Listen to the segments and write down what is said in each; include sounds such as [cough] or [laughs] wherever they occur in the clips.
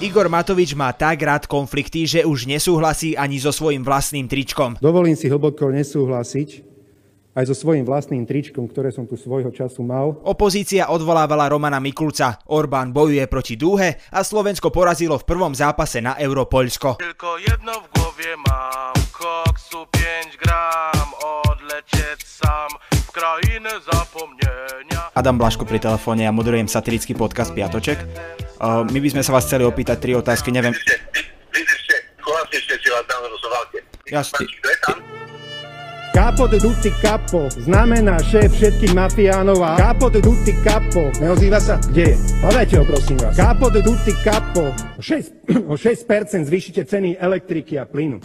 Igor Matovič má tak rád konflikty, že už nesúhlasí ani so svojím vlastným tričkom. Dovolím si hlboko nesúhlasiť aj so svojím vlastným tričkom, ktoré som tu svojho času mal. Opozícia odvolávala Romana Mikulca. Orbán bojuje proti dúhe a Slovensko porazilo v prvom zápase na Europoľsko. Tylko jedno v głowie mam Koksu 5 gram Odlecieć sam W krainę zapomnienia Adam Blaško pri telefóne, ja moderujem satirický podcast Piatoček. Uh, my by sme sa vás chceli opýtať tri otázky, neviem. Vydržte, hlasnejšie si vás dám rozhoválke. Jasne. Capo de tutti capo znamená šéf všetkých mafiánov a Capo de tutti capo, neozýva sa? Kde je? Hľadajte ho prosím vás. Capo de tutti capo, o 6%, o 6% zvýšite ceny elektriky a plynu.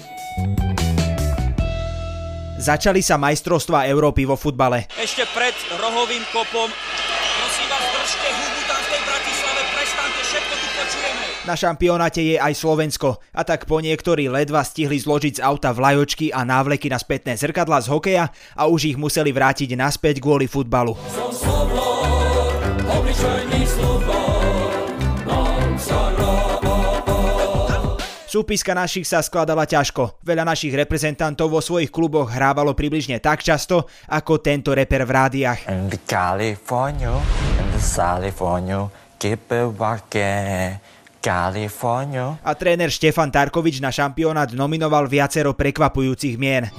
Začali sa majstrovstvá Európy vo futbale. ešte pred rohovým kopom. Na šampionáte je aj Slovensko a tak po niektorí ledva stihli zložiť z auta vlajočky a návleky na spätné zrkadla z hokeja a už ich museli vrátiť naspäť kvôli futbalu. Súpiska našich sa skladala ťažko. Veľa našich reprezentantov vo svojich kluboch hrávalo približne tak často, ako tento reper v rádiách. And the California, and the California, California. A tréner Štefan Tarkovič na šampionát nominoval viacero prekvapujúcich mien.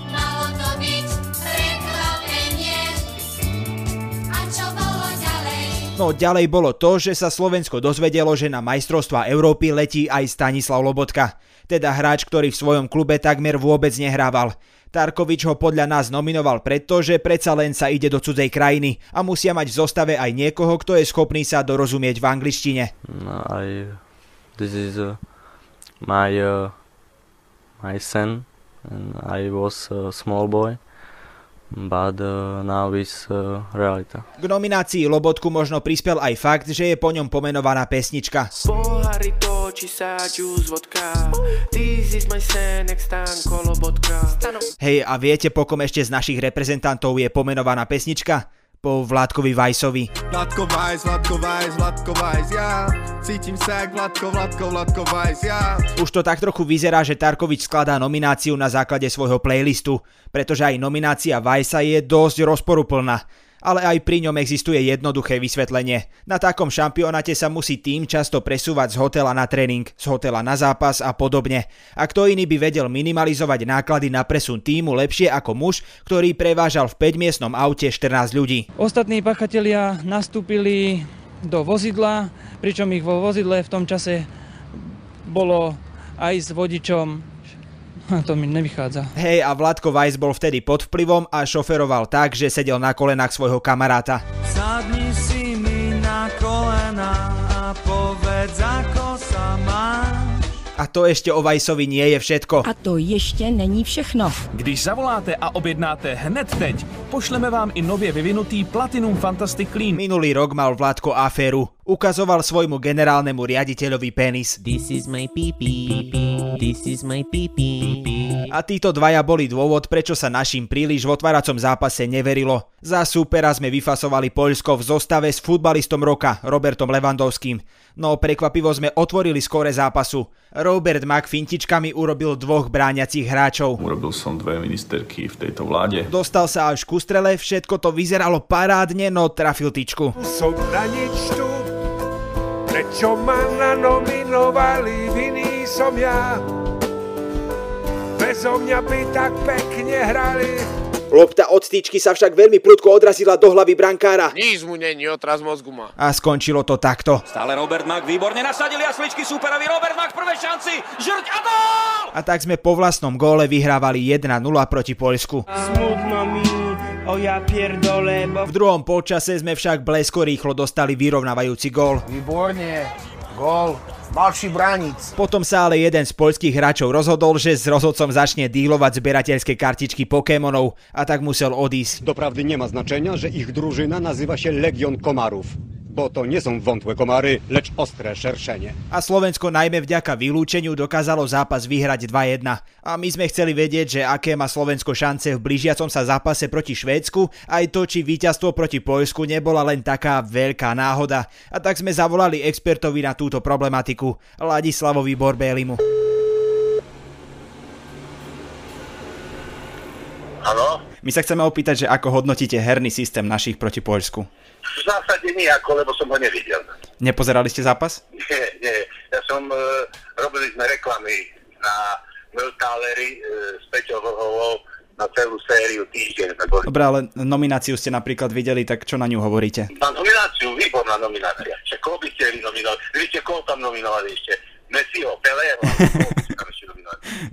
No ďalej bolo to, že sa Slovensko dozvedelo, že na majstrovstvá Európy letí aj Stanislav Lobotka. Teda hráč, ktorý v svojom klube takmer vôbec nehrával. Tarkovič ho podľa nás nominoval preto, že predsa len sa ide do cudzej krajiny a musia mať v zostave aj niekoho, kto je schopný sa dorozumieť v angličtine. No, I this is uh, my uh, my son and I was a small boy but uh, now is uh, realita. K nominácii Lobotku možno prispel aj fakt, že je po ňom pomenovaná pesnička. Pohári točí sa juice vodka This is my sen, jak stánko lobotka Hej, a viete, po kom ešte z našich reprezentantov je pomenovaná pesnička? Po Vládkovi Vajsovi. Vladko Vajs, Vladko Vajs, Vladko Vajs, ja Cítim sa jak Vladko, Vladko, Vladko Vajs, ja Už to tak trochu vyzerá, že Tarkovič skladá nomináciu na základe svojho playlistu, pretože aj nominácia Vajsa je dosť rozporuplná. Ale aj pri ňom existuje jednoduché vysvetlenie. Na takom šampionáte sa musí tým často presúvať z hotela na tréning, z hotela na zápas a podobne. A kto iný by vedel minimalizovať náklady na presun týmu lepšie ako muž, ktorý prevážal v 5-miestnom aute 14 ľudí. Ostatní pachatelia nastúpili do vozidla, pričom ich vo vozidle v tom čase bolo aj s vodičom. A to mi nevychádza. Hej, a Vládko Vajs bol vtedy pod vplyvom a šoferoval tak, že sedel na kolenách svojho kamaráta. Sadni si mi na kolena a povedz, ako sa máš. A to ešte o Vajsovi nie je všetko. A to ještě není všechno. Když zavoláte a objednáte hned teď, pošleme vám i nově vyvinutý Platinum Fantastic Clean. Minulý rok mal Vládko aféru. Ukazoval svojmu generálnemu riaditeľovi penis. This is my pee-pee. This is my pee-pee. A títo dvaja boli dôvod, prečo sa našim príliš v otváracom zápase neverilo. Za súpera sme vyfasovali Poľsko v zostave s futbalistom roka, Robertom Levandovským. No prekvapivo sme otvorili skóre zápasu. Robert Mack fintičkami urobil dvoch bráňacích hráčov. Urobil som dve ministerky v tejto vláde. Dostal sa až ku strele, všetko to vyzeralo parádne, no trafil tyčku. Som na nič tu Prečo ma nanominovali, vinný som ja Bezo mňa by tak pekne hrali Lopta od tyčky sa však veľmi prudko odrazila do hlavy brankára. Nič mu není, otraz mozgu má A skončilo to takto. Stále Robert Mack výborne nasadili a sličky súperovi. Robert Mack v prvej šanci. Žrť a gól! A tak sme po vlastnom góle vyhrávali 1-0 proti Poľsku. Smutno mi, o ja pierdole, bo... V druhom polčase sme však blesko rýchlo dostali vyrovnávajúci gól. Výborne, gól, malší bránic Potom sa ale jeden z poľských hráčov rozhodol, že s rozhodcom začne dílovať zberateľské kartičky Pokémonov a tak musel odísť. Doprawdy nie ma znaczenia, że ich drużyna nazywa się Legion Komarów. Bo to nie są wątłe komary, lecz ostre szerszenie. A Slovensko najmä vďaka vylúčeniu dokázalo zápas vyhrať 2-1. A my sme chceli vedieť, že aké má Slovensko šance v blížiacom sa zápase proti Švédsku, aj to, či víťazstvo proti Poľsku nebola len taká veľká náhoda. A tak sme zavolali expertovi na túto problematiku, Ladislavovi Borbélimu. Áno? My sa chceme opýtať, že ako hodnotíte herný systém našich proti Poľsku. V zásade nejako, lebo som ho nevidel. Nepozerali ste zápas? Nie, nie. Ja som, e, robili sme reklamy na Miltálery e, s Peťou Vlhovou na celú sériu týždeň. Dobre, ale nomináciu ste napríklad videli, tak čo na ňu hovoríte? Na nomináciu, výborná nominácia. Však koho by ste nominovali? Vy ste koho tam nominovali ešte? Messiho, Pelého? [laughs]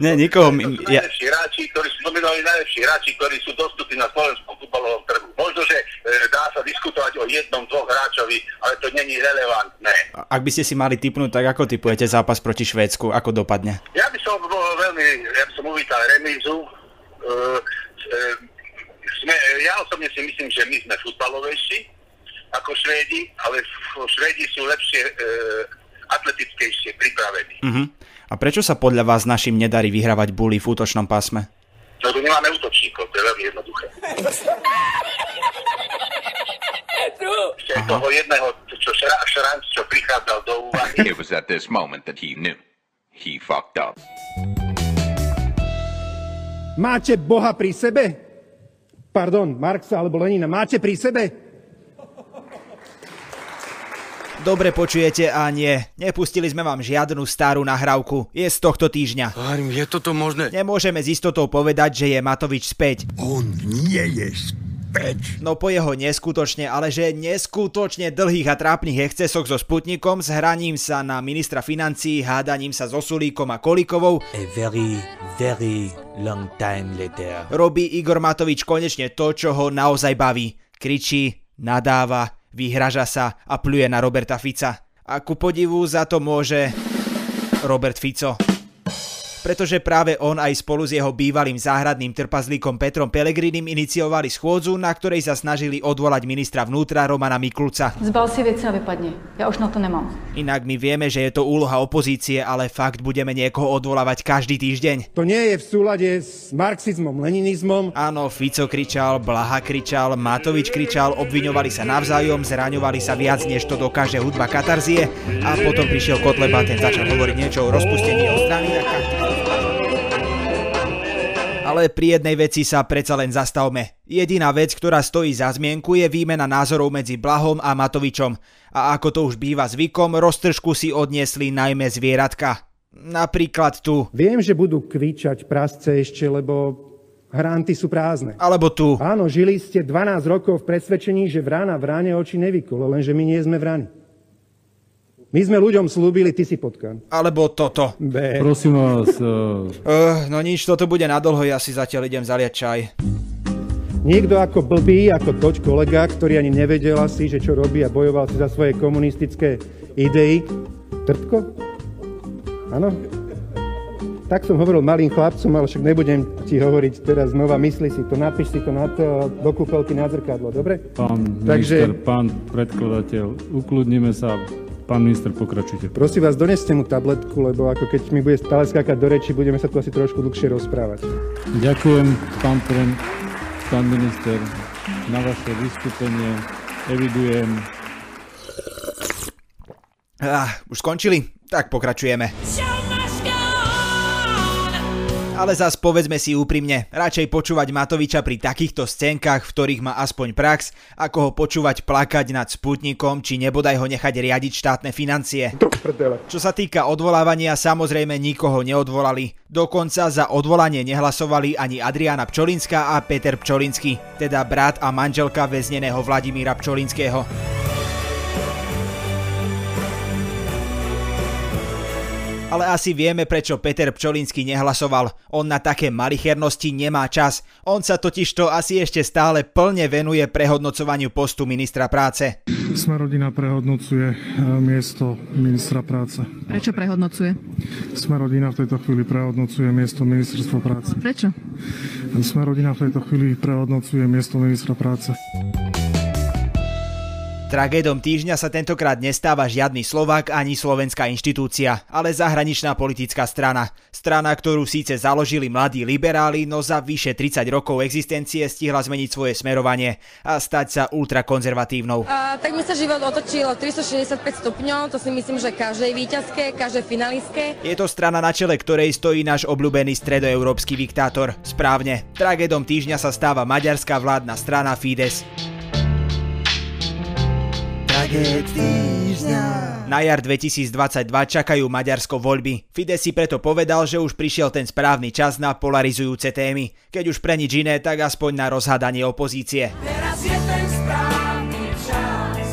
Nie, nikoho. To sú ja, hráči, ktorí sú nominovali najlepší hráči, ktorí sú dostupní na slovenskom futbalovom trhu. Možno, že e, dá sa diskutovať o jednom, dvoch hráčovi, ale to není relevantné. ak by ste si mali typnúť, tak ako typujete zápas proti Švédsku? Ako dopadne? Ja by som bol veľmi, ja by som uvítal remízu. E, e, sme, ja osobne si myslím, že my sme futbalovejší ako Švédi, ale Švédi sú lepšie, e, atletickejšie pripravení. Mhm. A prečo sa podľa vás našim nedarí vyhrávať buly v útočnom pásme? Lebo nemáme útočníkov, to je veľmi jednoduché. Ešte aj toho jedného, čo šra, šranc, čo prichádzal do úvahy. It was at this moment that he knew. He fucked up. Máte Boha pri sebe? Pardon, Marxa alebo Lenina, máte pri sebe? Dobre počujete a nie, nepustili sme vám žiadnu starú nahrávku. Je z tohto týždňa. Harim, je toto možné? Nemôžeme s istotou povedať, že je Matovič späť. On nie je späť. No po jeho neskutočne, ale že neskutočne dlhých a trápnych excesoch so Sputnikom, s hraním sa na ministra financií, hádaním sa so Sulíkom a Kolikovou, A very, very long time later. robí Igor Matovič konečne to, čo ho naozaj baví. Kričí, nadáva, vyhraža sa a pluje na Roberta Fica. A ku podivu za to môže Robert Fico. Pretože práve on aj spolu s jeho bývalým záhradným trpazlíkom Petrom Pelegrinim iniciovali schôdzu, na ktorej sa snažili odvolať ministra vnútra Romana Mikulca. Zbal si věci a vypadni. Já už na to nemám. Inak my vieme, že je to úloha opozície, ale fakt budeme niekoho odvolávať každý týždeň. To nie je v súlade s marxizmom, leninizmom. Áno, Fico kričal, Blaha kričal, Matovič kričal, obviňovali sa navzájom, zraňovali sa viac, než to dokáže hudba katarzie a potom prišiel Kotleba, ten začal hovoriť niečo o rozpustení o strany a každý... Ale pri jednej veci sa predsa len zastavme. Jediná vec, ktorá stojí za zmienku je výmena názorov medzi Blahom a Matovičom. A ako to už býva zvykom, roztržku si odniesli najmä zvieratka. Napríklad tu. Viem, že budú kvičať prasce ešte, lebo hranty sú prázdne. Alebo tu. Áno, žili ste 12 rokov v presvedčení, že vrana v ráne oči nevykolo, lenže my nie sme vrany. My sme ľuďom slúbili, ty si potkan. Alebo toto. B. Prosím vás, uh, Uh, no nič, toto bude nadlho, ja si zatiaľ idem zaliať čaj. Niekto ako blbý, ako toč kolega, ktorý ani nevedel asi, že čo robí a bojoval si za svoje komunistické idei. Trpko? Áno? Tak som hovoril malým chlapcom, ale však nebudem ti hovoriť teraz znova, mysli si to, napíš si to na to, do kúpelky na zrkadlo, dobre? pán Takže- minister, pán predkladateľ, ukludnime sa. Pán minister, pokračujte. Prosím vás, doneste mu tabletku, lebo ako keď mi bude stále skákať do reči, budeme sa tu asi trošku dlhšie rozprávať. Ďakujem, pán, pre, pán minister, na vaše vystúpenie. Evidujem. Ah, už skončili? Tak pokračujeme. Ale zas povedzme si úprimne, radšej počúvať Matoviča pri takýchto scénkach, v ktorých má aspoň prax, ako ho počúvať plakať nad Sputnikom, či nebodaj ho nechať riadiť štátne financie. Čo sa týka odvolávania, samozrejme nikoho neodvolali. Dokonca za odvolanie nehlasovali ani Adriana Pčolinská a Peter Pčolinský, teda brat a manželka väzneného Vladimíra Pčolinského. Ale asi vieme, prečo Peter Pčolinský nehlasoval. On na také malichernosti nemá čas. On sa totižto asi ešte stále plne venuje prehodnocovaniu postu ministra práce. Sme rodina prehodnocuje e, miesto ministra práce. Prečo prehodnocuje? Sme rodina v tejto chvíli prehodnocuje miesto ministerstva práce. Prečo? Sme rodina v tejto chvíli prehodnocuje miesto ministra práce. Tragédom týždňa sa tentokrát nestáva žiadny Slovák ani slovenská inštitúcia, ale zahraničná politická strana. Strana, ktorú síce založili mladí liberáli, no za vyše 30 rokov existencie stihla zmeniť svoje smerovanie a stať sa ultrakonzervatívnou. A, tak mi sa život otočil o 365 stupňov, to si myslím, že každej výťazke, každej finalistke. Je to strana na čele, ktorej stojí náš obľúbený stredoeurópsky diktátor. Správne, tragédom týždňa sa stáva maďarská vládna strana Fides. Na jar 2022 čakajú Maďarsko voľby. Fides si preto povedal, že už prišiel ten správny čas na polarizujúce témy. Keď už pre nič iné, tak aspoň na rozhádanie opozície. Teraz je ten správny čas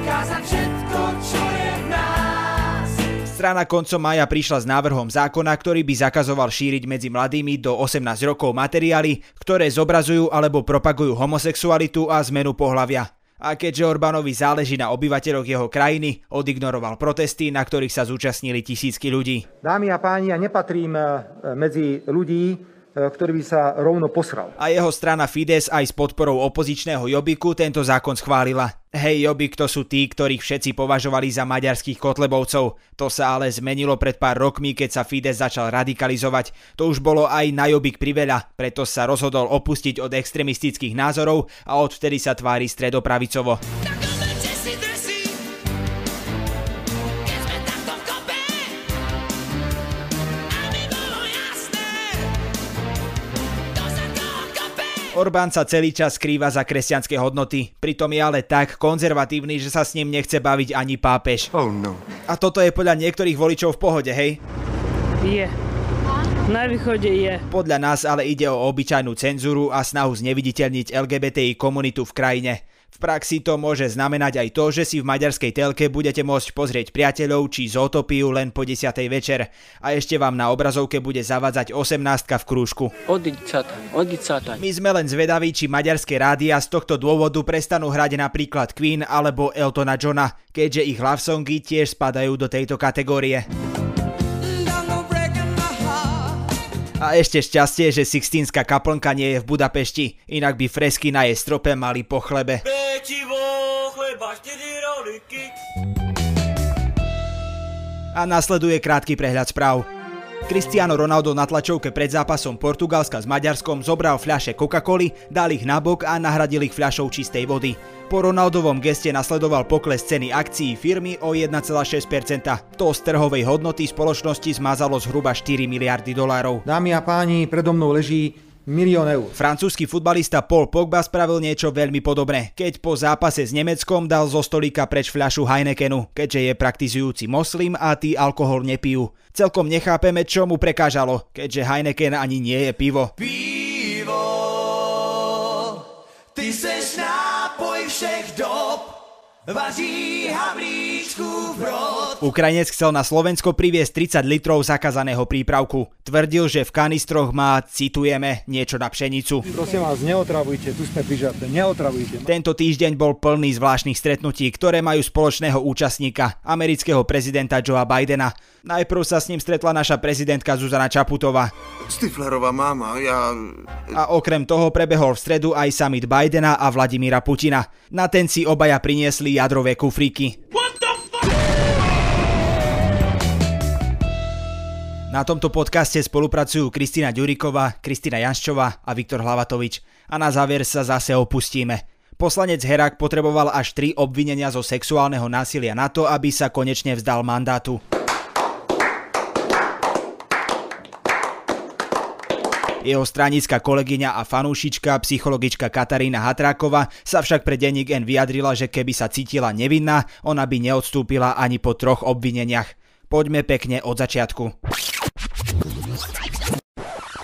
ukázať všetko, čo je v nás. Strana koncom maja prišla s návrhom zákona, ktorý by zakazoval šíriť medzi mladými do 18 rokov materiály, ktoré zobrazujú alebo propagujú homosexualitu a zmenu pohlavia. A keďže Orbánovi záleží na obyvateľoch jeho krajiny, odignoroval protesty, na ktorých sa zúčastnili tisícky ľudí. Dámy a páni, ja nepatrím e, medzi ľudí, ktorý by sa rovno posral. A jeho strana Fides aj s podporou opozičného Jobiku tento zákon schválila. Hej Jobik, to sú tí, ktorých všetci považovali za maďarských kotlebovcov. To sa ale zmenilo pred pár rokmi, keď sa Fides začal radikalizovať. To už bolo aj na Jobik priveľa, preto sa rozhodol opustiť od extremistických názorov a odvtedy sa tvári stredopravicovo. Orbán sa celý čas skrýva za kresťanské hodnoty, pritom je ale tak konzervatívny, že sa s ním nechce baviť ani pápež. Oh no. A toto je podľa niektorých voličov v pohode, hej? Je. Na východe je. Podľa nás ale ide o obyčajnú cenzúru a snahu zneviditeľniť LGBTI komunitu v krajine. V praxi to môže znamenať aj to, že si v maďarskej telke budete môcť pozrieť priateľov či zotopiu len po 10. večer a ešte vám na obrazovke bude zavadzať 18 v krúžku. My sme len zvedaví, či maďarské rádia z tohto dôvodu prestanú hrať napríklad Queen alebo Eltona Johna, keďže ich love songy tiež spadajú do tejto kategórie. A ešte šťastie, že Sixtínska kaplnka nie je v Budapešti, inak by fresky na jej strope mali po chlebe. A nasleduje krátky prehľad správ. Cristiano Ronaldo na tlačovke pred zápasom Portugalska s Maďarskom zobral fľaše Coca-Coly, dal ich nabok a nahradil ich fľašou čistej vody. Po Ronaldovom geste nasledoval pokles ceny akcií firmy o 1,6%. To z trhovej hodnoty spoločnosti zmazalo zhruba 4 miliardy dolárov. Dámy a páni, predo mnou leží milión eur. Francúzsky futbalista Paul Pogba spravil niečo veľmi podobné, keď po zápase s Nemeckom dal zo stolíka preč fľašu Heinekenu, keďže je praktizujúci moslim a tí alkohol nepijú. Celkom nechápeme, čo mu prekážalo, keďže Heineken ani nie je pivo. Pivo, ty seš dob, vaří Havlíčku brod. Ukrajinec chcel na Slovensko priviesť 30 litrov zakázaného prípravku. Tvrdil, že v kanistroch má, citujeme, niečo na pšenicu. Prosím vás, neotravujte, tu sme pri neotravujte. Tento týždeň bol plný zvláštnych stretnutí, ktoré majú spoločného účastníka, amerického prezidenta Joea Bidena. Najprv sa s ním stretla naša prezidentka Zuzana Čaputová. Stiflerová máma, ja... A okrem toho prebehol v stredu aj summit Bidena a Vladimíra Putina. Na ten si obaja priniesli jadrové kufríky. Na tomto podcaste spolupracujú Kristýna Ďuriková, Kristýna Janščová a Viktor Hlavatovič. A na záver sa zase opustíme. Poslanec Herak potreboval až tri obvinenia zo sexuálneho násilia na to, aby sa konečne vzdal mandátu. Jeho stranická kolegyňa a fanúšička, psychologička Katarína Hatráková sa však pre denník N vyjadrila, že keby sa cítila nevinná, ona by neodstúpila ani po troch obvineniach. Poďme pekne od začiatku.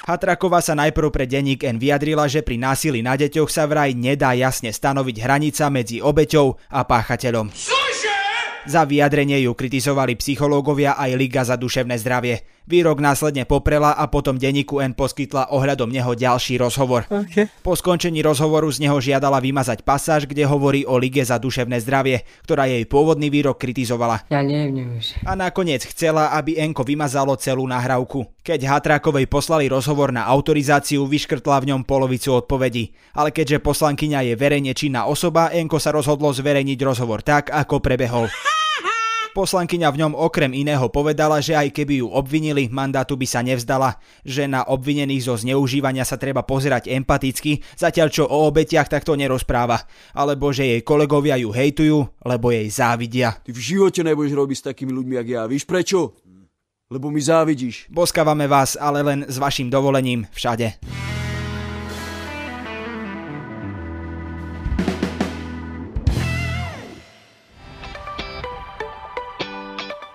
Hatraková sa najprv pre denník N vyjadrila, že pri násilí na deťoch sa vraj nedá jasne stanoviť hranica medzi obeťou a páchateľom. Za vyjadrenie ju kritizovali psychológovia aj Liga za duševné zdravie. Výrok následne poprela a potom denníku N poskytla ohľadom neho ďalší rozhovor. Okay. Po skončení rozhovoru z neho žiadala vymazať pasáž, kde hovorí o Lige za duševné zdravie, ktorá jej pôvodný výrok kritizovala. Ja neviem už. A nakoniec chcela, aby Enko vymazalo celú nahrávku. Keď Hatrákovej poslali rozhovor na autorizáciu, vyškrtla v ňom polovicu odpovedí. Ale keďže poslankyňa je verejne činná osoba, Enko sa rozhodlo zverejniť rozhovor tak, ako prebehol. [laughs] Poslankyňa v ňom okrem iného povedala, že aj keby ju obvinili, mandátu by sa nevzdala, že na obvinených zo zneužívania sa treba pozerať empaticky, zatiaľ čo o obetiach takto nerozpráva, alebo že jej kolegovia ju hejtujú, lebo jej závidia. Ty v živote nebudeš robiť s takými ľuďmi, jak ja. Víš prečo? Lebo mi závidíš. Boskávame vás, ale len s vašim dovolením všade.